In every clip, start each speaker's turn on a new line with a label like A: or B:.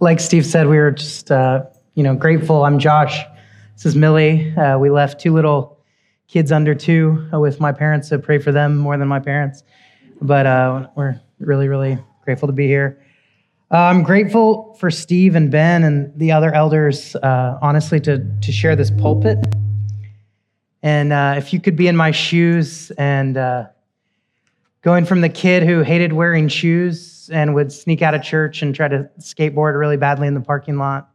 A: like Steve said, we were just, uh, you know, grateful. I'm Josh. This is Millie. Uh, we left two little kids under two with my parents so pray for them more than my parents. But uh, we're really, really grateful to be here. Uh, I'm grateful for Steve and Ben and the other elders, uh, honestly, to, to share this pulpit. And uh, if you could be in my shoes and going from the kid who hated wearing shoes and would sneak out of church and try to skateboard really badly in the parking lot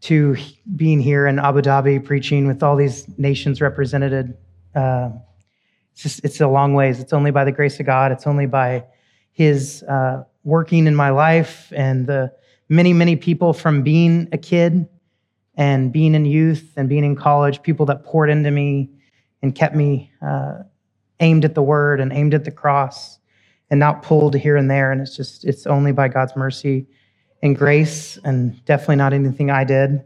A: to being here in Abu Dhabi preaching with all these nations represented. Uh, it's just it's a long ways. It's only by the grace of God. It's only by His uh, working in my life and the many many people from being a kid and being in youth and being in college, people that poured into me and kept me uh, aimed at the Word and aimed at the cross and not pulled here and there. And it's just, it's only by God's mercy and grace, and definitely not anything I did.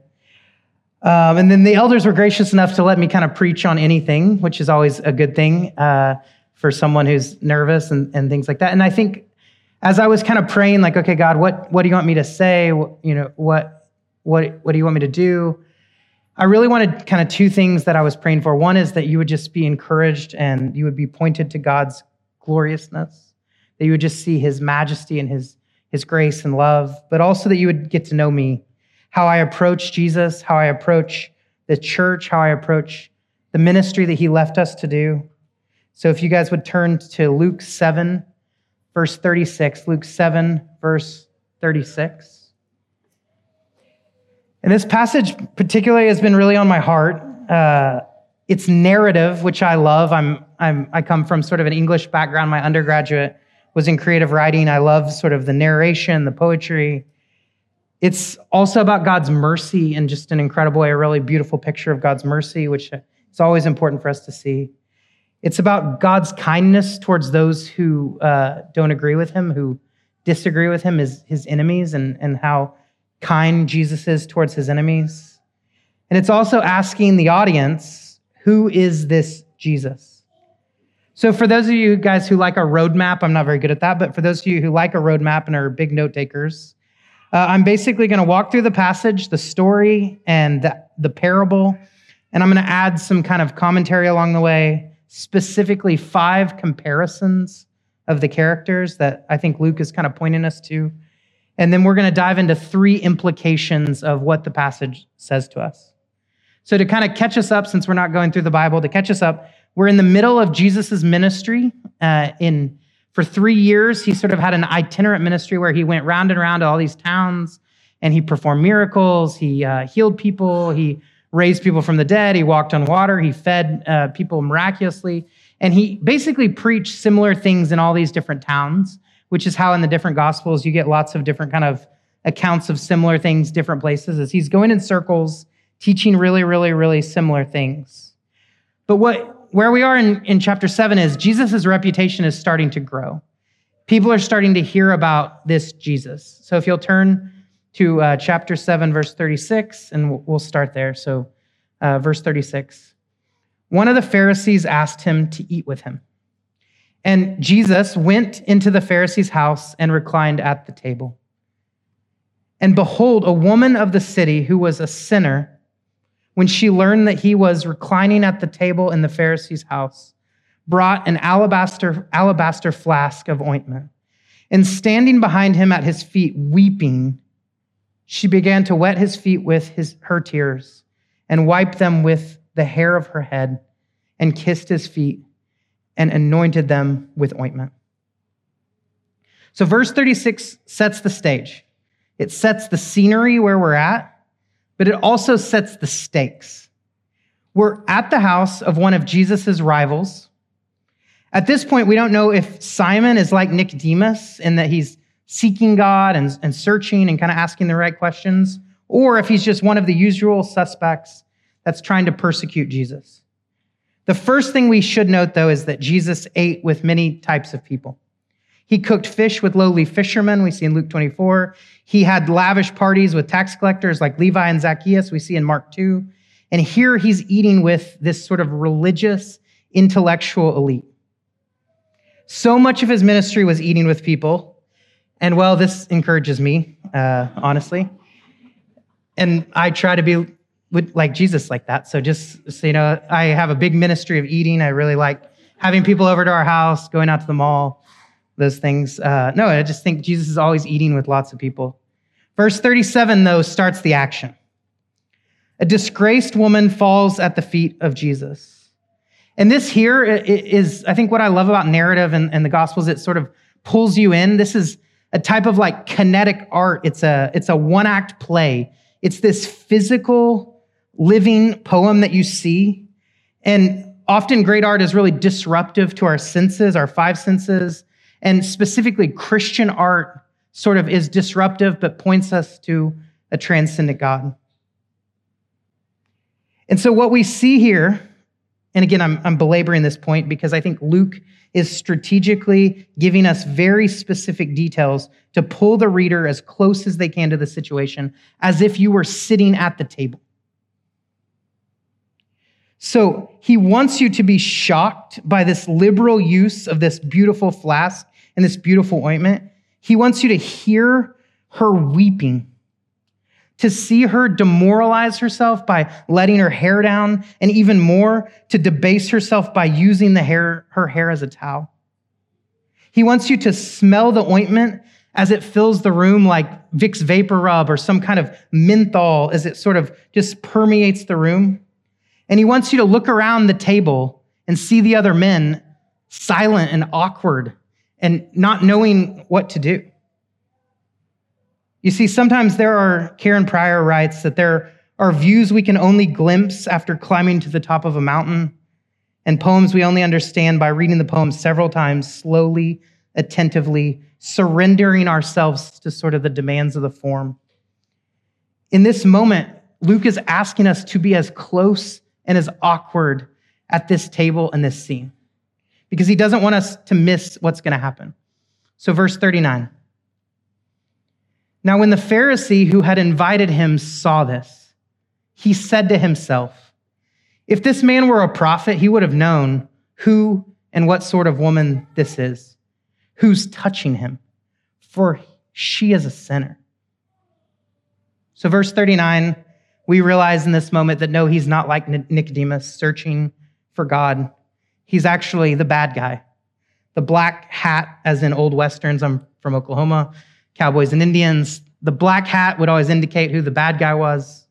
A: Um, and then the elders were gracious enough to let me kind of preach on anything, which is always a good thing uh, for someone who's nervous and, and things like that. And I think as I was kind of praying, like, okay, God, what, what do you want me to say? You know, what, what, what do you want me to do? I really wanted kind of two things that I was praying for. One is that you would just be encouraged and you would be pointed to God's gloriousness that you would just see his majesty and his, his grace and love, but also that you would get to know me, how I approach Jesus, how I approach the church, how I approach the ministry that he left us to do. So if you guys would turn to Luke 7, verse 36, Luke 7, verse 36. And this passage particularly has been really on my heart. Uh, it's narrative, which I love. I'm, I'm, I come from sort of an English background. My undergraduate was in creative writing. I love sort of the narration, the poetry. It's also about God's mercy in just an incredible way, a really beautiful picture of God's mercy, which is always important for us to see. It's about God's kindness towards those who uh, don't agree with him, who disagree with him, his, his enemies, and, and how kind Jesus is towards his enemies. And it's also asking the audience, who is this Jesus? So, for those of you guys who like a roadmap, I'm not very good at that, but for those of you who like a roadmap and are big note takers, uh, I'm basically going to walk through the passage, the story, and the, the parable, and I'm going to add some kind of commentary along the way, specifically five comparisons of the characters that I think Luke is kind of pointing us to. And then we're going to dive into three implications of what the passage says to us. So, to kind of catch us up, since we're not going through the Bible, to catch us up, we're in the middle of Jesus' ministry. Uh, in for three years, he sort of had an itinerant ministry where he went round and round to all these towns and he performed miracles. He uh, healed people. He raised people from the dead. He walked on water. He fed uh, people miraculously. And he basically preached similar things in all these different towns, which is how in the different gospels you get lots of different kind of accounts of similar things, different places, as he's going in circles, teaching really, really, really similar things. But what where we are in, in chapter 7 is Jesus' reputation is starting to grow. People are starting to hear about this Jesus. So if you'll turn to uh, chapter 7, verse 36, and we'll start there. So, uh, verse 36. One of the Pharisees asked him to eat with him. And Jesus went into the Pharisee's house and reclined at the table. And behold, a woman of the city who was a sinner when she learned that he was reclining at the table in the Pharisee's house, brought an alabaster, alabaster flask of ointment. And standing behind him at his feet, weeping, she began to wet his feet with his, her tears and wipe them with the hair of her head and kissed his feet and anointed them with ointment. So, verse 36 sets the stage. It sets the scenery where we're at but it also sets the stakes. We're at the house of one of Jesus' rivals. At this point, we don't know if Simon is like Nicodemus in that he's seeking God and, and searching and kind of asking the right questions, or if he's just one of the usual suspects that's trying to persecute Jesus. The first thing we should note, though, is that Jesus ate with many types of people. He cooked fish with lowly fishermen, we see in Luke 24. He had lavish parties with tax collectors like Levi and Zacchaeus, we see in Mark 2. And here he's eating with this sort of religious, intellectual elite. So much of his ministry was eating with people. And well, this encourages me, uh, honestly. And I try to be with, like Jesus like that. So just so you know, I have a big ministry of eating. I really like having people over to our house, going out to the mall, those things. Uh, no, I just think Jesus is always eating with lots of people. Verse 37, though, starts the action. A disgraced woman falls at the feet of Jesus. And this here is, I think, what I love about narrative and, and the Gospels. It sort of pulls you in. This is a type of like kinetic art. It's a, it's a one act play. It's this physical, living poem that you see. And often great art is really disruptive to our senses, our five senses. And specifically, Christian art sort of is disruptive, but points us to a transcendent God. And so, what we see here, and again, I'm, I'm belaboring this point because I think Luke is strategically giving us very specific details to pull the reader as close as they can to the situation, as if you were sitting at the table. So he wants you to be shocked by this liberal use of this beautiful flask and this beautiful ointment. He wants you to hear her weeping to see her demoralize herself by letting her hair down, and even more, to debase herself by using the hair, her hair as a towel. He wants you to smell the ointment as it fills the room like Vicks VapoRub or some kind of menthol as it sort of just permeates the room. And he wants you to look around the table and see the other men silent and awkward and not knowing what to do. You see, sometimes there are, Karen Prior writes that there are views we can only glimpse after climbing to the top of a mountain, and poems we only understand by reading the poem several times, slowly, attentively, surrendering ourselves to sort of the demands of the form. In this moment, Luke is asking us to be as close and is awkward at this table and this scene because he doesn't want us to miss what's going to happen. So, verse 39. Now, when the Pharisee who had invited him saw this, he said to himself, If this man were a prophet, he would have known who and what sort of woman this is, who's touching him, for she is a sinner. So, verse 39, we realize in this moment that no, he's not like Nicodemus searching for God. He's actually the bad guy. The black hat, as in old westerns, I'm from Oklahoma, cowboys and Indians, the black hat would always indicate who the bad guy was.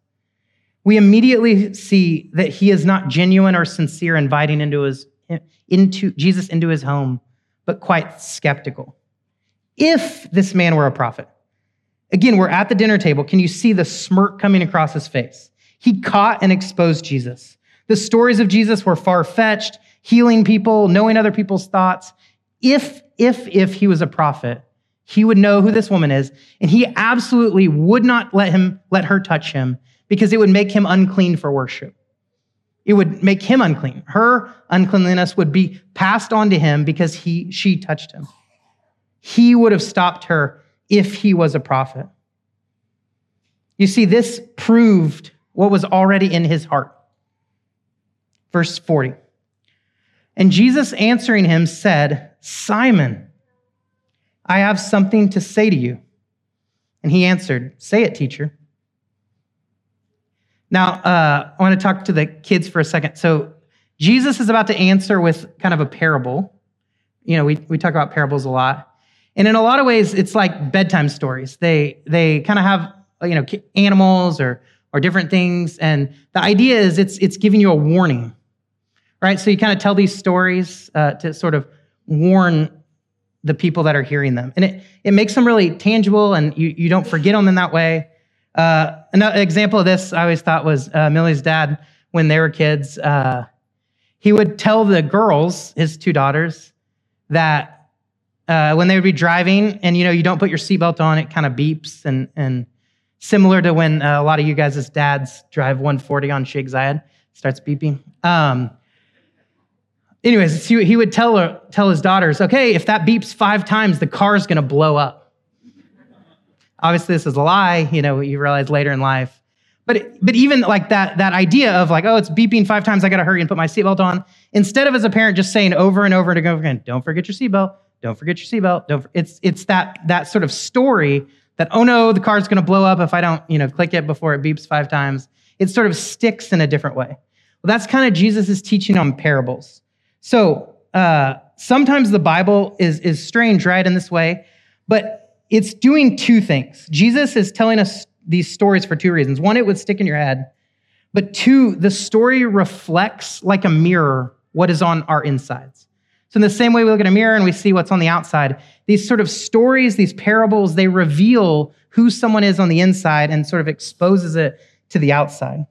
A: We immediately see that he is not genuine or sincere inviting into his into Jesus into his home, but quite skeptical. If this man were a prophet, again, we're at the dinner table. Can you see the smirk coming across his face? He caught and exposed Jesus. The stories of Jesus were far fetched, healing people, knowing other people's thoughts. If, if, if he was a prophet, he would know who this woman is, and he absolutely would not let him let her touch him because it would make him unclean for worship. It would make him unclean. Her uncleanliness would be passed on to him because he she touched him. He would have stopped her if he was a prophet. You see, this proved what was already in his heart. Verse 40. And Jesus answering him said, Simon, I have something to say to you. And he answered, Say it, teacher. Now, uh, I want to talk to the kids for a second. So, Jesus is about to answer with kind of a parable. You know, we, we talk about parables a lot. And in a lot of ways, it's like bedtime stories. They, they kind of have, you know, animals or, or different things. And the idea is it's, it's giving you a warning, right? So you kind of tell these stories uh, to sort of warn the people that are hearing them. And it, it makes them really tangible and you, you don't forget them in that way. Uh, another example of this I always thought was uh, Millie's dad when they were kids. Uh, he would tell the girls, his two daughters, that uh, when they would be driving and you know you don't put your seatbelt on, it kind of beeps and and similar to when uh, a lot of you guys dads drive 140 on Sheikh Zayed, starts beeping. Um, Anyways, he would tell, her, tell his daughters, okay, if that beeps five times, the car's gonna blow up. Obviously, this is a lie, you know, you realize later in life. But, but even like that, that idea of like, oh, it's beeping five times, I gotta hurry and put my seatbelt on, instead of as a parent just saying over and over and over again, don't forget your seatbelt, don't forget your seatbelt. Don't. It's it's that that sort of story that oh no, the car's going to blow up if I don't you know click it before it beeps five times. It sort of sticks in a different way. Well, that's kind of Jesus' teaching on parables. So uh, sometimes the Bible is is strange, right, in this way, but it's doing two things. Jesus is telling us these stories for two reasons. One, it would stick in your head, but two, the story reflects like a mirror what is on our insides. So, in the same way we look at a mirror and we see what's on the outside, these sort of stories, these parables, they reveal who someone is on the inside and sort of exposes it to the outside.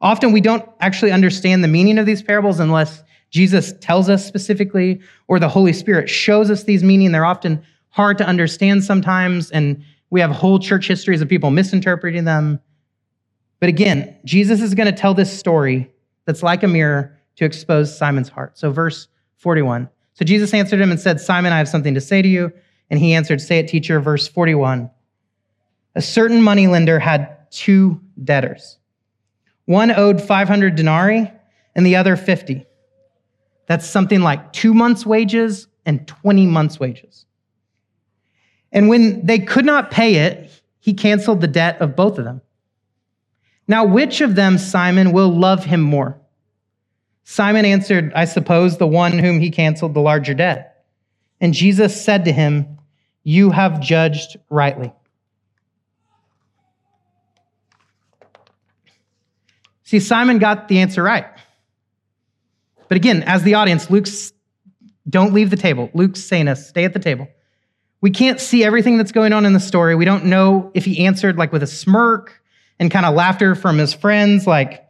A: Often we don't actually understand the meaning of these parables unless Jesus tells us specifically or the Holy Spirit shows us these meaning. They're often hard to understand sometimes, and we have whole church histories of people misinterpreting them. But again, Jesus is going to tell this story that's like a mirror to expose Simon's heart. So, verse 41. So Jesus answered him and said, Simon, I have something to say to you. And he answered, Say it, teacher. Verse 41. A certain moneylender had two debtors. One owed 500 denarii and the other 50. That's something like two months' wages and 20 months' wages. And when they could not pay it, he canceled the debt of both of them. Now, which of them, Simon, will love him more? Simon answered, I suppose the one whom he canceled the larger debt. And Jesus said to him, You have judged rightly. See, Simon got the answer right. But again, as the audience, Luke's don't leave the table. Luke's saying us, stay at the table. We can't see everything that's going on in the story. We don't know if he answered like with a smirk and kind of laughter from his friends, like,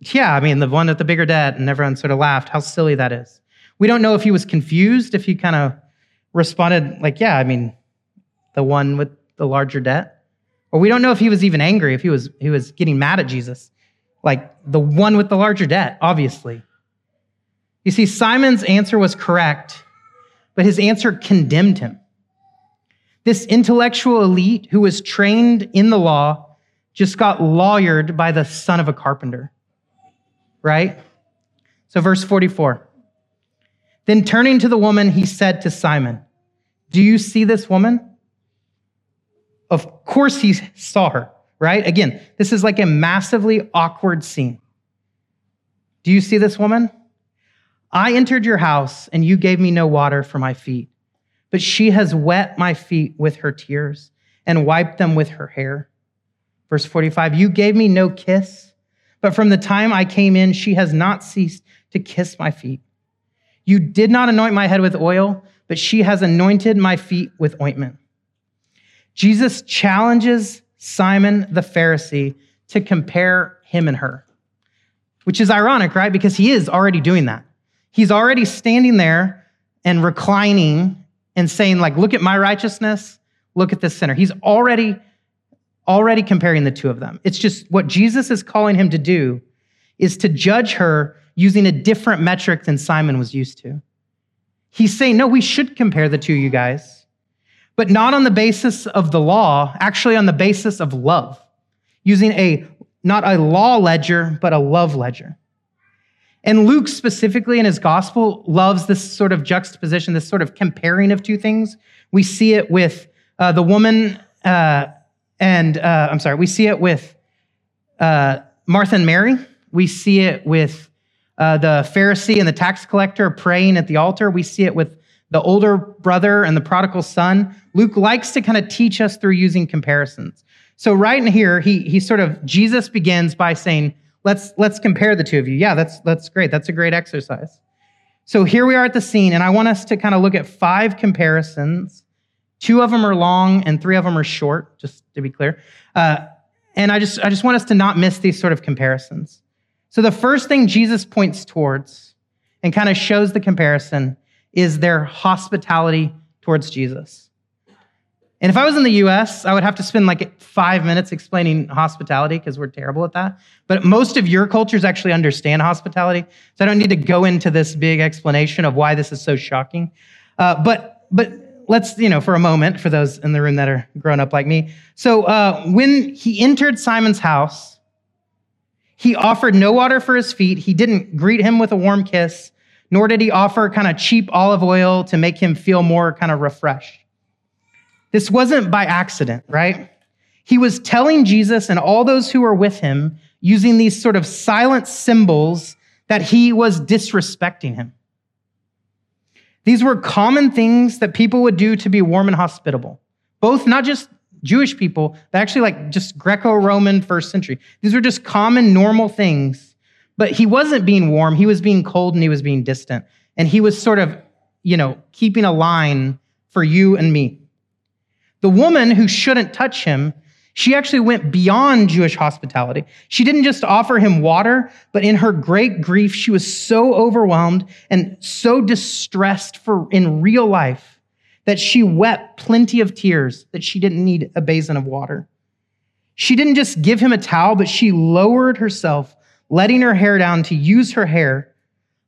A: yeah, I mean, the one with the bigger debt, and everyone sort of laughed. How silly that is. We don't know if he was confused, if he kind of responded like, yeah, I mean, the one with the larger debt. Or we don't know if he was even angry, if he was he was getting mad at Jesus. Like the one with the larger debt, obviously. You see, Simon's answer was correct, but his answer condemned him. This intellectual elite who was trained in the law just got lawyered by the son of a carpenter, right? So, verse 44. Then turning to the woman, he said to Simon, Do you see this woman? Of course, he saw her, right? Again, this is like a massively awkward scene. Do you see this woman? I entered your house, and you gave me no water for my feet, but she has wet my feet with her tears and wiped them with her hair. Verse 45 You gave me no kiss, but from the time I came in, she has not ceased to kiss my feet. You did not anoint my head with oil, but she has anointed my feet with ointment. Jesus challenges Simon the Pharisee to compare him and her, which is ironic, right? Because he is already doing that. He's already standing there and reclining and saying, like, look at my righteousness, look at this sinner. He's already, already comparing the two of them. It's just what Jesus is calling him to do is to judge her using a different metric than Simon was used to. He's saying, no, we should compare the two, you guys, but not on the basis of the law, actually on the basis of love, using a not a law ledger, but a love ledger. And Luke, specifically in his gospel, loves this sort of juxtaposition, this sort of comparing of two things. We see it with uh, the woman, uh, and uh, I'm sorry, we see it with uh, Martha and Mary. We see it with uh, the Pharisee and the tax collector praying at the altar. We see it with the older brother and the prodigal son. Luke likes to kind of teach us through using comparisons. So, right in here, he, he sort of, Jesus begins by saying, let's let's compare the two of you. Yeah, that's that's great. That's a great exercise. So here we are at the scene, and I want us to kind of look at five comparisons. Two of them are long, and three of them are short. Just to be clear, uh, and I just I just want us to not miss these sort of comparisons. So the first thing Jesus points towards and kind of shows the comparison is their hospitality towards Jesus. And if I was in the US, I would have to spend like five minutes explaining hospitality because we're terrible at that. But most of your cultures actually understand hospitality. So I don't need to go into this big explanation of why this is so shocking. Uh, but, but let's, you know, for a moment, for those in the room that are grown up like me. So uh, when he entered Simon's house, he offered no water for his feet. He didn't greet him with a warm kiss, nor did he offer kind of cheap olive oil to make him feel more kind of refreshed. This wasn't by accident, right? He was telling Jesus and all those who were with him using these sort of silent symbols that he was disrespecting him. These were common things that people would do to be warm and hospitable, both not just Jewish people, but actually like just Greco Roman first century. These were just common, normal things. But he wasn't being warm, he was being cold and he was being distant. And he was sort of, you know, keeping a line for you and me. The woman who shouldn't touch him she actually went beyond Jewish hospitality. She didn't just offer him water, but in her great grief, she was so overwhelmed and so distressed for in real life that she wept plenty of tears that she didn't need a basin of water. She didn't just give him a towel, but she lowered herself, letting her hair down to use her hair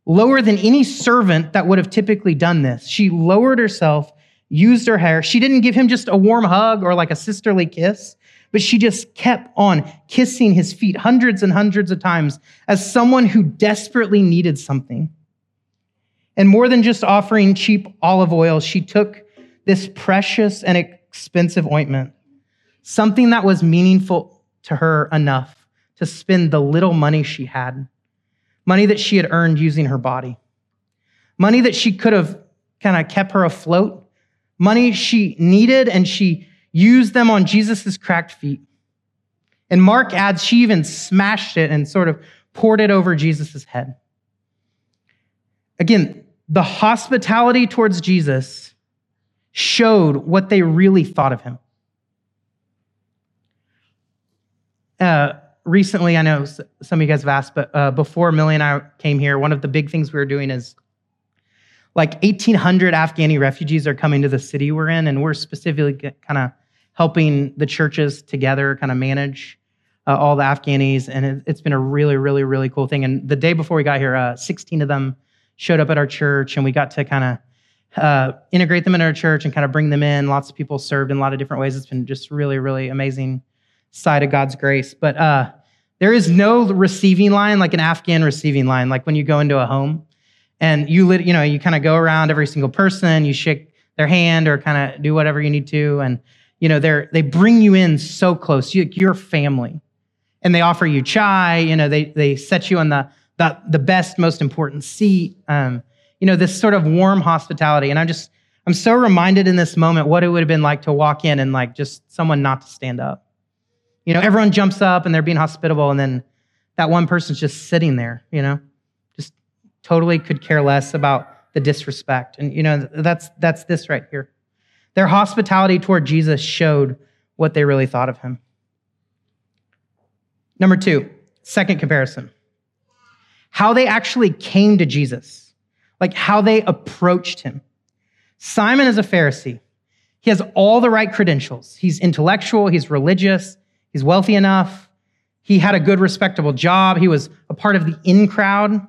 A: lower than any servant that would have typically done this. She lowered herself, used her hair. She didn't give him just a warm hug or like a sisterly kiss. But she just kept on kissing his feet hundreds and hundreds of times as someone who desperately needed something. And more than just offering cheap olive oil, she took this precious and expensive ointment, something that was meaningful to her enough to spend the little money she had, money that she had earned using her body, money that she could have kind of kept her afloat, money she needed and she used them on Jesus' cracked feet. And Mark adds she even smashed it and sort of poured it over Jesus' head. Again, the hospitality towards Jesus showed what they really thought of him. Uh, recently, I know some of you guys have asked, but uh, before Millie and I came here, one of the big things we were doing is like 1,800 Afghani refugees are coming to the city we're in, and we're specifically kind of helping the churches together kind of manage uh, all the Afghanis. And it, has been a really, really, really cool thing. And the day before we got here, uh, 16 of them showed up at our church, and we got to kind of uh, integrate them in our church and kind of bring them in. Lots of people served in a lot of different ways. It's been just really, really amazing side of God's grace. But uh, there is no receiving line like an Afghan receiving line, like when you go into a home and you you know you kind of go around every single person you shake their hand or kind of do whatever you need to and you know they're they bring you in so close you, you're family. And they offer you chai you know they they set you on the the, the best most important seat. Um, you know this sort of warm hospitality. And i'm just i'm so reminded in this moment what it would have been like to walk in and like just someone not to stand up. You know everyone jumps up and they're being hospitable and then that one person's just sitting there you know? Just totally could care less about the disrespect. And you know, that's that's this right here. Their hospitality toward Jesus showed what they really thought of him. Number two, second comparison. How they actually came to Jesus, like how they approached him. Simon is a Pharisee. He has all the right credentials. He's intellectual, he's religious, he's wealthy enough. He had a good, respectable job. He was a part of the in crowd.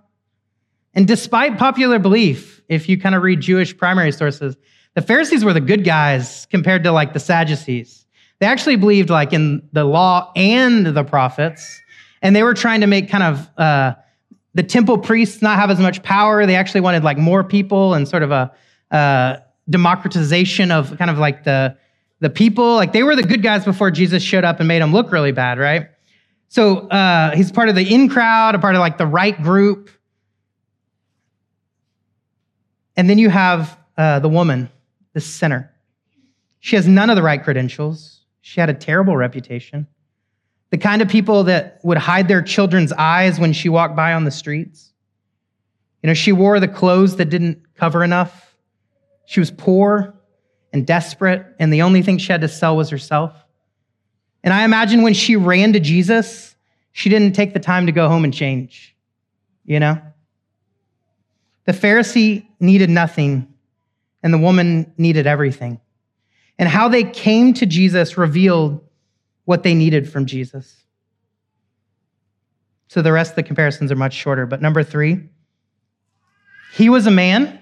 A: And despite popular belief, if you kind of read Jewish primary sources, the Pharisees were the good guys compared to like the Sadducees. They actually believed like in the law and the prophets, and they were trying to make kind of uh, the temple priests not have as much power. They actually wanted like more people and sort of a uh, democratization of kind of like the the people. Like they were the good guys before Jesus showed up and made them look really bad, right? So uh, he's part of the in crowd, a part of like the right group. And then you have uh, the woman, the sinner. She has none of the right credentials. She had a terrible reputation. The kind of people that would hide their children's eyes when she walked by on the streets. You know, she wore the clothes that didn't cover enough. She was poor and desperate, and the only thing she had to sell was herself. And I imagine when she ran to Jesus, she didn't take the time to go home and change, you know? The Pharisee needed nothing, and the woman needed everything. And how they came to Jesus revealed what they needed from Jesus. So the rest of the comparisons are much shorter. But number three, he was a man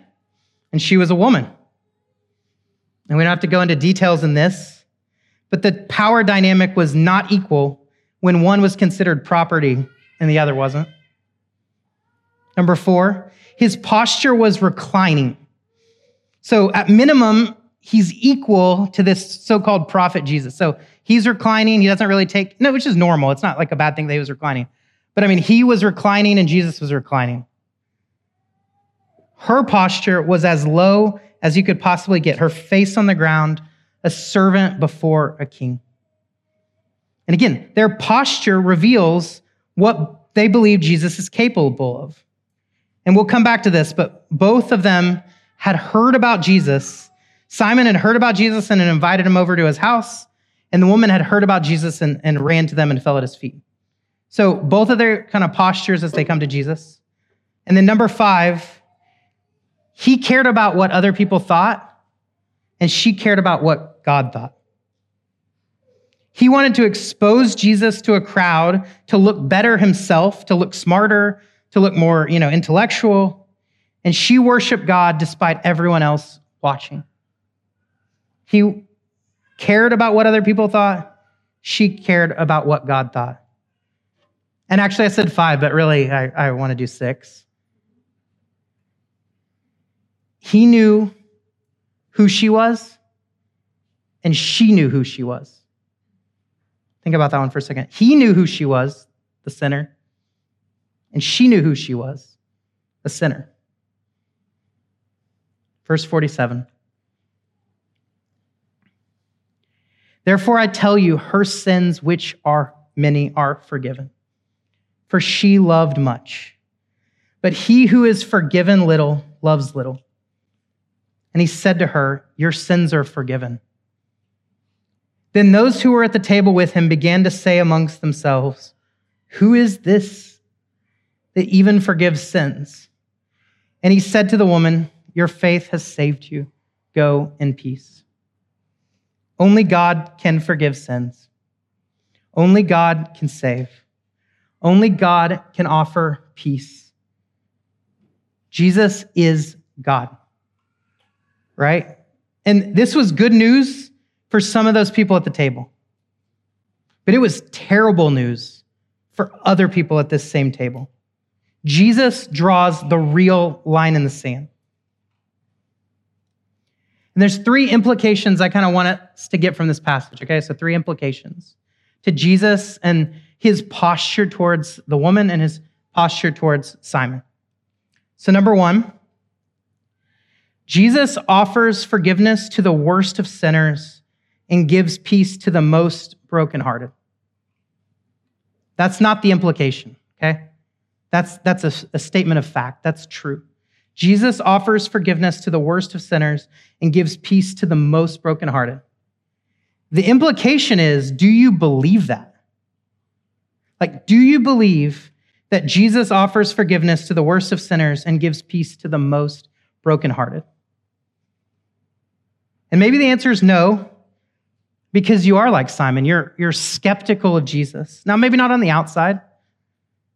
A: and she was a woman. And we don't have to go into details in this, but the power dynamic was not equal when one was considered property and the other wasn't. Number four, his posture was reclining. So at minimum, he's equal to this so-called prophet Jesus. So he's reclining. He doesn't really take, no, which is normal. It's not like a bad thing that he was reclining. But I mean, he was reclining and Jesus was reclining. Her posture was as low as you could possibly get, her face on the ground, a servant before a king. And again, their posture reveals what they believe Jesus is capable of. And we'll come back to this, but both of them had heard about Jesus. Simon had heard about Jesus and had invited him over to his house. And the woman had heard about Jesus and, and ran to them and fell at his feet. So both of their kind of postures as they come to Jesus. And then number five, he cared about what other people thought, and she cared about what God thought. He wanted to expose Jesus to a crowd to look better himself, to look smarter, to look more, you know, intellectual. And she worshiped God despite everyone else watching. He cared about what other people thought. She cared about what God thought. And actually, I said five, but really, I, I want to do six. He knew who she was, and she knew who she was. Think about that one for a second. He knew who she was, the sinner, and she knew who she was, the sinner. Verse 47. Therefore, I tell you, her sins, which are many, are forgiven. For she loved much. But he who is forgiven little loves little. And he said to her, Your sins are forgiven. Then those who were at the table with him began to say amongst themselves, Who is this that even forgives sins? And he said to the woman, Your faith has saved you. Go in peace. Only God can forgive sins. Only God can save. Only God can offer peace. Jesus is God right? And this was good news for some of those people at the table. But it was terrible news for other people at this same table. Jesus draws the real line in the sand. And there's three implications I kind of want us to get from this passage, okay? So, three implications to Jesus and his posture towards the woman and his posture towards Simon. So, number one, Jesus offers forgiveness to the worst of sinners and gives peace to the most brokenhearted. That's not the implication, okay? That's, that's a, a statement of fact. That's true. Jesus offers forgiveness to the worst of sinners and gives peace to the most brokenhearted. The implication is do you believe that? Like, do you believe that Jesus offers forgiveness to the worst of sinners and gives peace to the most brokenhearted? And maybe the answer is no, because you are like Simon. You're, you're skeptical of Jesus. Now, maybe not on the outside.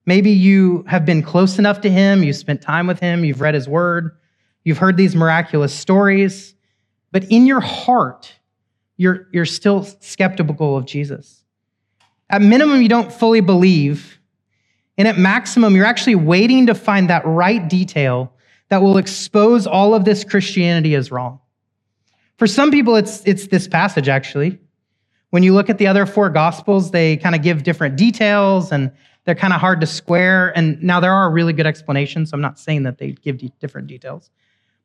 A: Maybe you have been close enough to him, you've spent time with him, you've read his word, you've heard these miraculous stories, but in your heart, you're, you're still skeptical of Jesus. At minimum, you don't fully believe. And at maximum, you're actually waiting to find that right detail that will expose all of this Christianity as wrong. For some people, it's, it's this passage, actually. When you look at the other four gospels, they kind of give different details and they're kind of hard to square. And now there are really good explanations, so I'm not saying that they give different details,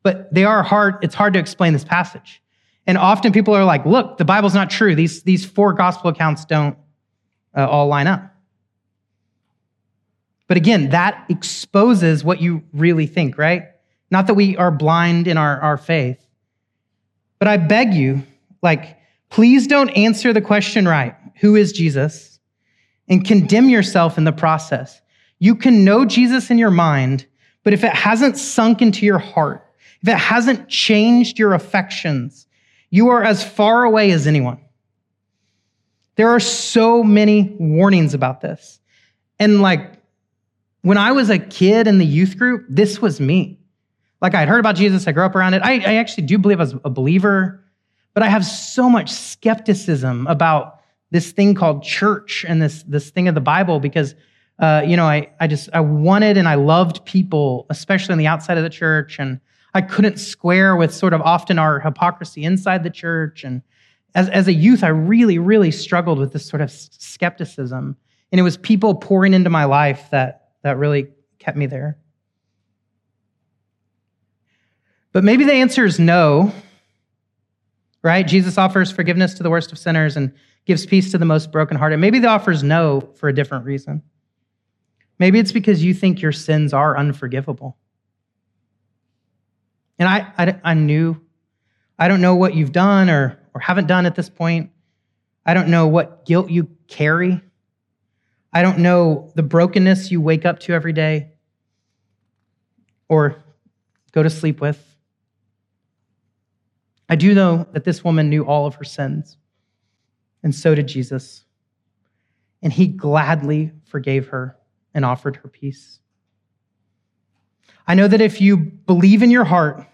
A: but they are hard, it's hard to explain this passage. And often people are like, look, the Bible's not true. These, these four gospel accounts don't uh, all line up. But again, that exposes what you really think, right? Not that we are blind in our, our faith, but I beg you, like, please don't answer the question right who is Jesus? And condemn yourself in the process. You can know Jesus in your mind, but if it hasn't sunk into your heart, if it hasn't changed your affections, you are as far away as anyone. There are so many warnings about this. And like, when I was a kid in the youth group, this was me. Like I'd heard about Jesus, I grew up around it. I, I actually do believe I was a believer, but I have so much skepticism about this thing called church and this, this thing of the Bible because uh, you know, I, I just, I wanted and I loved people, especially on the outside of the church. And I couldn't square with sort of often our hypocrisy inside the church. And as, as a youth, I really, really struggled with this sort of skepticism. And it was people pouring into my life that, that really kept me there. But maybe the answer is no, right? Jesus offers forgiveness to the worst of sinners and gives peace to the most brokenhearted. Maybe the offer is no for a different reason. Maybe it's because you think your sins are unforgivable. And I, I, I knew, I don't know what you've done or, or haven't done at this point. I don't know what guilt you carry. I don't know the brokenness you wake up to every day or go to sleep with. I do know that this woman knew all of her sins, and so did Jesus. And he gladly forgave her and offered her peace. I know that if you believe in your heart,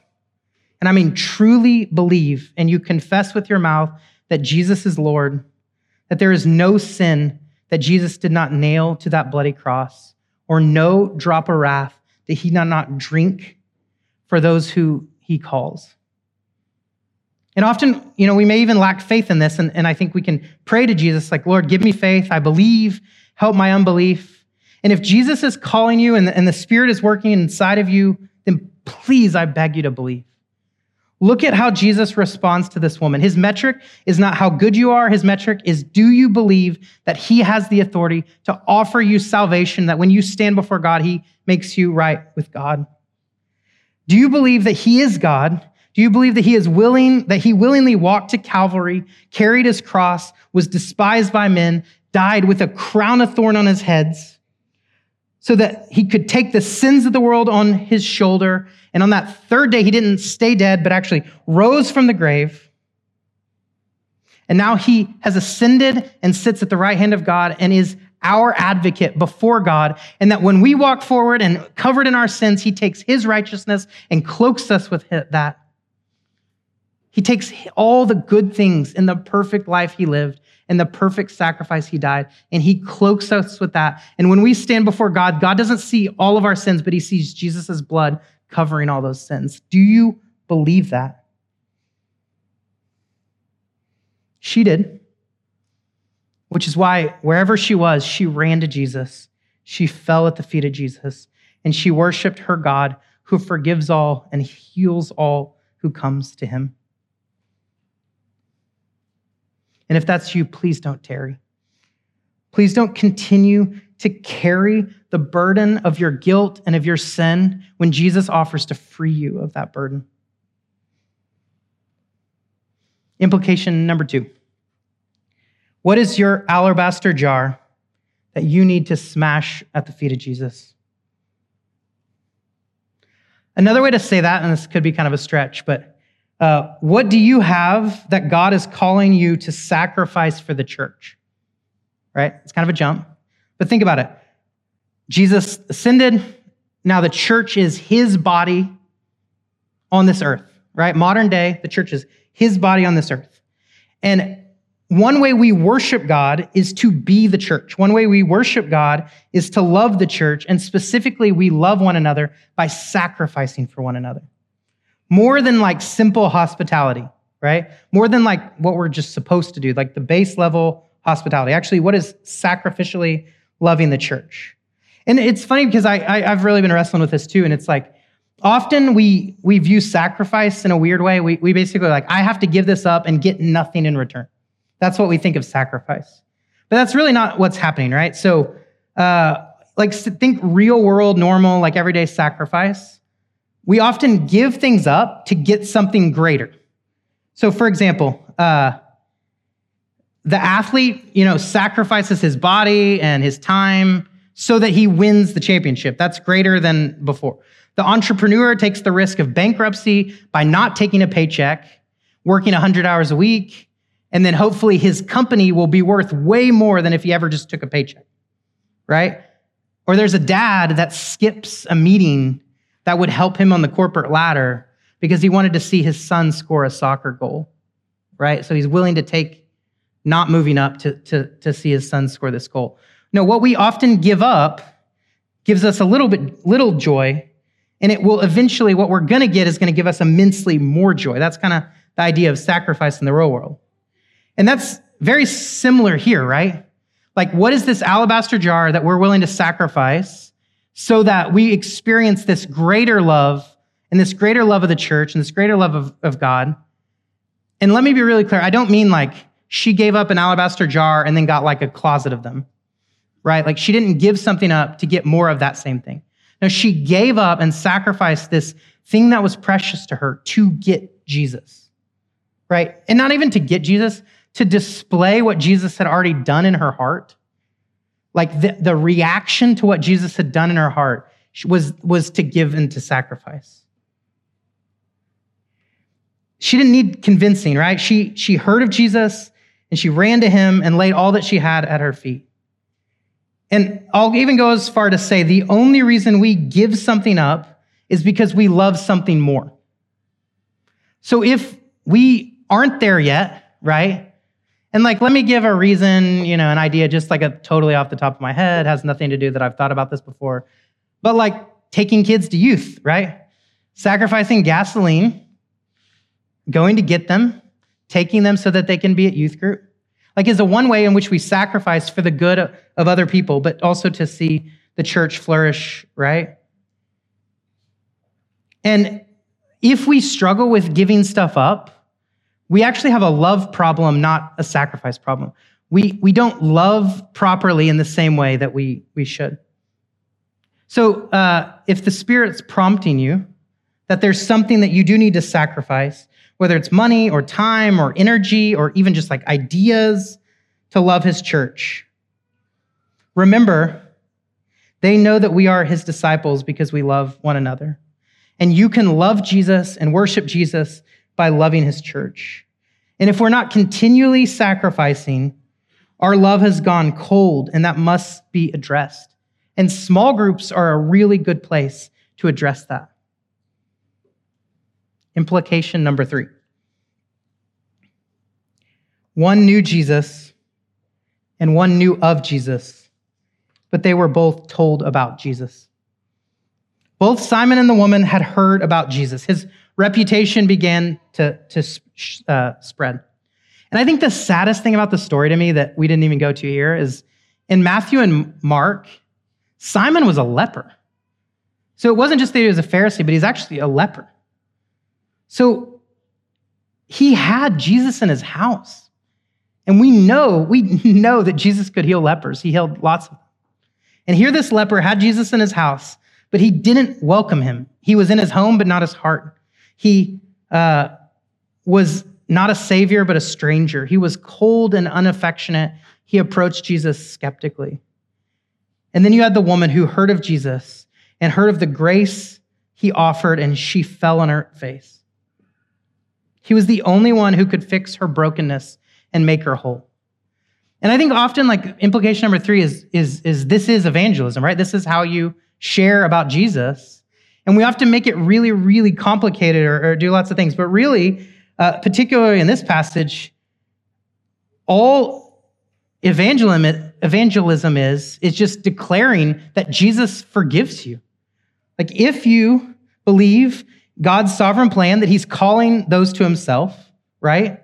A: and I mean truly believe, and you confess with your mouth that Jesus is Lord, that there is no sin that Jesus did not nail to that bloody cross, or no drop of wrath that he did not drink for those who he calls. And often, you know, we may even lack faith in this, and, and I think we can pray to Jesus, like, Lord, give me faith. I believe, help my unbelief. And if Jesus is calling you and the, and the Spirit is working inside of you, then please, I beg you to believe. Look at how Jesus responds to this woman. His metric is not how good you are. His metric is do you believe that he has the authority to offer you salvation, that when you stand before God, he makes you right with God? Do you believe that he is God do you believe that he is willing, that he willingly walked to Calvary, carried his cross, was despised by men, died with a crown of thorn on his heads, so that he could take the sins of the world on his shoulder? And on that third day, he didn't stay dead, but actually rose from the grave. And now he has ascended and sits at the right hand of God and is our advocate before God. And that when we walk forward and covered in our sins, he takes his righteousness and cloaks us with that. He takes all the good things in the perfect life he lived and the perfect sacrifice he died, and he cloaks us with that. And when we stand before God, God doesn't see all of our sins, but he sees Jesus' blood covering all those sins. Do you believe that? She did, which is why wherever she was, she ran to Jesus. She fell at the feet of Jesus, and she worshiped her God who forgives all and heals all who comes to him. And if that's you, please don't tarry. Please don't continue to carry the burden of your guilt and of your sin when Jesus offers to free you of that burden. Implication number two What is your alabaster jar that you need to smash at the feet of Jesus? Another way to say that, and this could be kind of a stretch, but uh, what do you have that God is calling you to sacrifice for the church? Right? It's kind of a jump. But think about it. Jesus ascended. Now the church is his body on this earth, right? Modern day, the church is his body on this earth. And one way we worship God is to be the church. One way we worship God is to love the church. And specifically, we love one another by sacrificing for one another more than like simple hospitality, right? More than like what we're just supposed to do, like the base level hospitality. Actually, what is sacrificially loving the church? And it's funny because I, I have really been wrestling with this too, and it's like often we we view sacrifice in a weird way. We we basically like I have to give this up and get nothing in return. That's what we think of sacrifice, but that's really not what's happening, right? So, uh, like think real world, normal, like everyday sacrifice we often give things up to get something greater. So, for example, uh, the athlete, you know, sacrifices his body and his time so that he wins the championship. That's greater than before. The entrepreneur takes the risk of bankruptcy by not taking a paycheck, working 100 hours a week, and then hopefully his company will be worth way more than if he ever just took a paycheck, right? Or there's a dad that skips a meeting that would help him on the corporate ladder because he wanted to see his son score a soccer goal, right? So he's willing to take not moving up to, to, to see his son score this goal. No, what we often give up gives us a little bit little joy, and it will eventually what we're to get is to give us immensely more joy. That's kind of the idea of sacrifice in the real world. And that's very similar here, right? Like what is this alabaster jar that we're willing to sacrifice so that we experience this greater love and this greater love of the church and this greater love of, of God? And let me be really clear. I don't mean like she gave up an alabaster jar and then got like a closet of them right? Like she didn't give something up to get more of that same thing. No, she gave up and sacrificed this thing that was precious to her to get Jesus, right? And not even to get Jesus, to display what Jesus had already done in her heart. Like the, the reaction to what Jesus had done in her heart was, was to give and to sacrifice. She didn't need convincing, right? She, she heard of Jesus and she ran to him and laid all that she had at her feet. And I'll even go as far to say the only reason we give something up is because we love something more. So if we aren't there yet, right? And like, let me give a reason, you know, an idea just like a totally off the top of my head, has nothing to do that I've thought about this before. But like taking kids to youth, right? Sacrificing gasoline, going to get them, taking them so that they can be at youth group like is a one way in which we sacrifice for the good of other people, but also to see the church flourish, right? And if we struggle with giving stuff up, we actually have a love problem, not a sacrifice problem. We, we don't love properly in the same way that we, we should. So uh, if the Spirit's prompting you that there's something that you do need to sacrifice, whether it's money or time or energy or even just like ideas to love his church. Remember, they know that we are his disciples because we love one another. And you can love Jesus and worship Jesus by loving his church. And if we're not continually sacrificing, our love has gone cold, and that must be addressed. And small groups are a really good place to address that. Implication number three one knew Jesus and one knew of Jesus, but they were both told about Jesus. Both Simon and the woman had heard about Jesus. His reputation began to, to uh, spread. And I think the saddest thing about the story to me that we didn't even go to here is in Matthew and Mark, Simon was a leper. So it wasn't just that he was a Pharisee, but he's actually a leper. So he had Jesus in his house. And we know, we know that Jesus could heal lepers. He healed lots of them. And here this leper had Jesus in his house, but he didn't welcome him. He was in his home, but not his heart. He uh, was not a savior, but a stranger. He was cold and unaffectionate. He approached Jesus skeptically. And then you had the woman who heard of Jesus and heard of the grace he offered, and she fell on her face. He was the only one who could fix her brokenness and make her whole. And I think often, like implication number three is, is, is this is evangelism, right? This is how you share about Jesus. And we often make it really, really complicated or, or do lots of things. But really, uh, particularly in this passage, all evangelism, evangelism is, is just declaring that Jesus forgives you. Like if you believe God's sovereign plan that he's calling those to himself, right?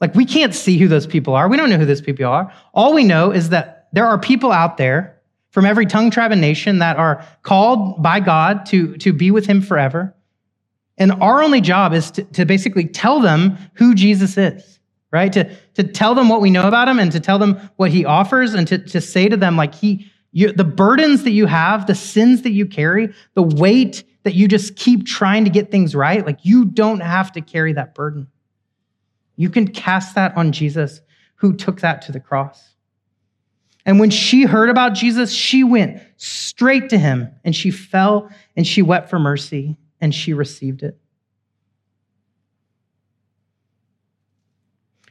A: Like we can't see who those people are. We don't know who those people are. All we know is that there are people out there from every tongue, tribe, and nation that are called by God to, to be with him forever. And our only job is to, to basically tell them who Jesus is, right? To, to tell them what we know about him and to tell them what he offers and to, to say to them, like, he, you, the burdens that you have, the sins that you carry, the weight that you just keep trying to get things right, like you don't have to carry that burden. You can cast that on Jesus who took that to the cross. And when she heard about Jesus, she went straight to him and she fell and she wept for mercy and she received it.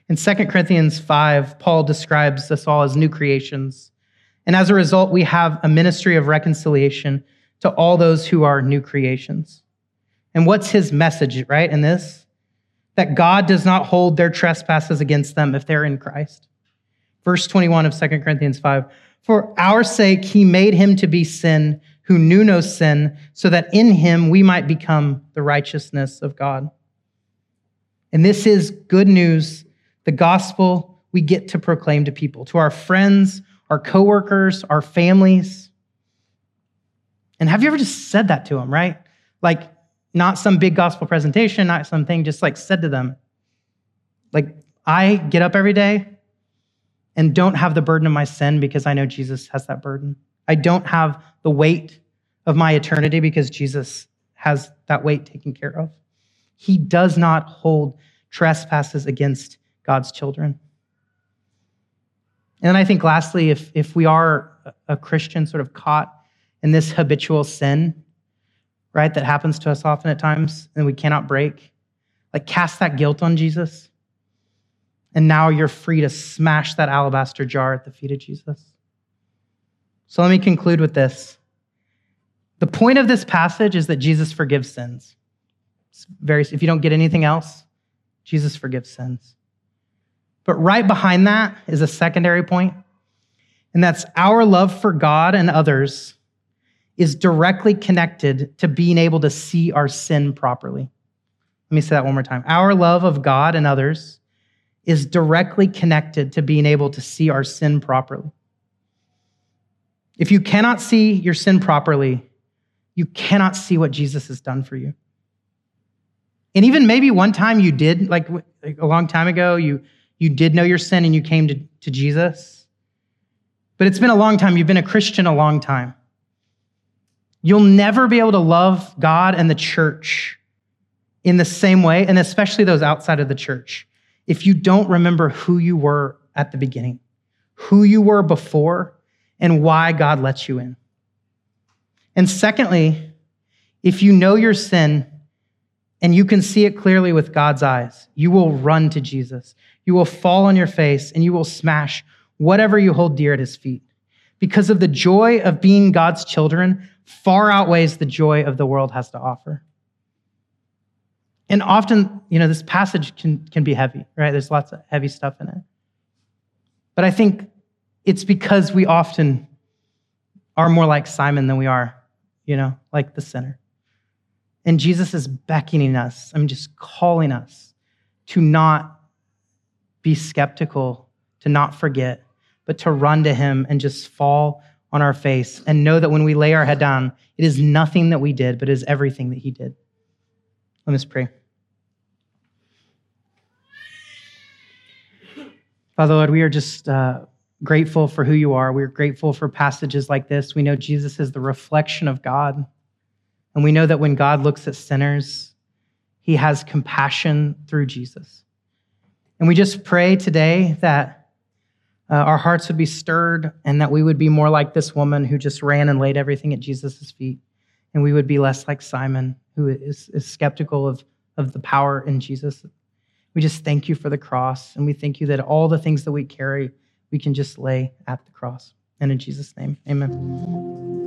A: In 2 Corinthians 5, Paul describes us all as new creations. And as a result, we have a ministry of reconciliation to all those who are new creations. And what's his message, right, in this? That God does not hold their trespasses against them if they're in Christ. Verse 21 of 2 Corinthians 5 For our sake, he made him to be sin who knew no sin, so that in him we might become the righteousness of God. And this is good news, the gospel we get to proclaim to people, to our friends, our coworkers, our families. And have you ever just said that to them, right? Like, not some big gospel presentation, not something, just like said to them, like, I get up every day and don't have the burden of my sin because I know Jesus has that burden. I don't have the weight of my eternity because Jesus has that weight taken care of. He does not hold trespasses against God's children. And I think, lastly, if, if we are a Christian sort of caught in this habitual sin, right, that happens to us often at times and we cannot break, like cast that guilt on Jesus. And now you're free to smash that alabaster jar at the feet of Jesus. So let me conclude with this. The point of this passage is that Jesus forgives sins. Very, if you don't get anything else, Jesus forgives sins. But right behind that is a secondary point, and that's our love for God and others is directly connected to being able to see our sin properly. Let me say that one more time. Our love of God and others is directly connected to being able to see our sin properly. If you cannot see your sin properly, you cannot see what Jesus has done for you. And even maybe one time you did, like a long time ago, you, you did know your sin and you came to, to Jesus. But it's been a long time. You've been a Christian a long time. You'll never be able to love God and the church in the same way, and especially those outside of the church, if you don't remember who you were at the beginning, who you were before, and why God lets you in. And secondly, if you know your sin and you can see it clearly with God's eyes, you will run to Jesus. You will fall on your face and you will smash whatever you hold dear at his feet. Because of the joy of being God's children far outweighs the joy of the world has to offer. And often, you know, this passage can, can be heavy, right? There's lots of heavy stuff in it. But I think it's because we often are more like Simon than we are you know, like the sinner. And Jesus is beckoning us, I'm just calling us to not be skeptical, to not forget, but to run to him and just fall on our face and know that when we lay our head down, it is nothing that we did, but it is everything that he did. Let us pray. Father, Lord, we are just uh, grateful for who you are. We're grateful for passages like this. We know Jesus is the reflection of God. And we know that when God looks at sinners, he has compassion through Jesus. And we just pray today that uh, our hearts would be stirred and that we would be more like this woman who just ran and laid everything at Jesus' feet. And we would be less like Simon, who is, is skeptical of, of the power in Jesus. We just thank you for the cross. And we thank you that all the things that we carry we can just lay at the cross. And in Jesus' name, amen.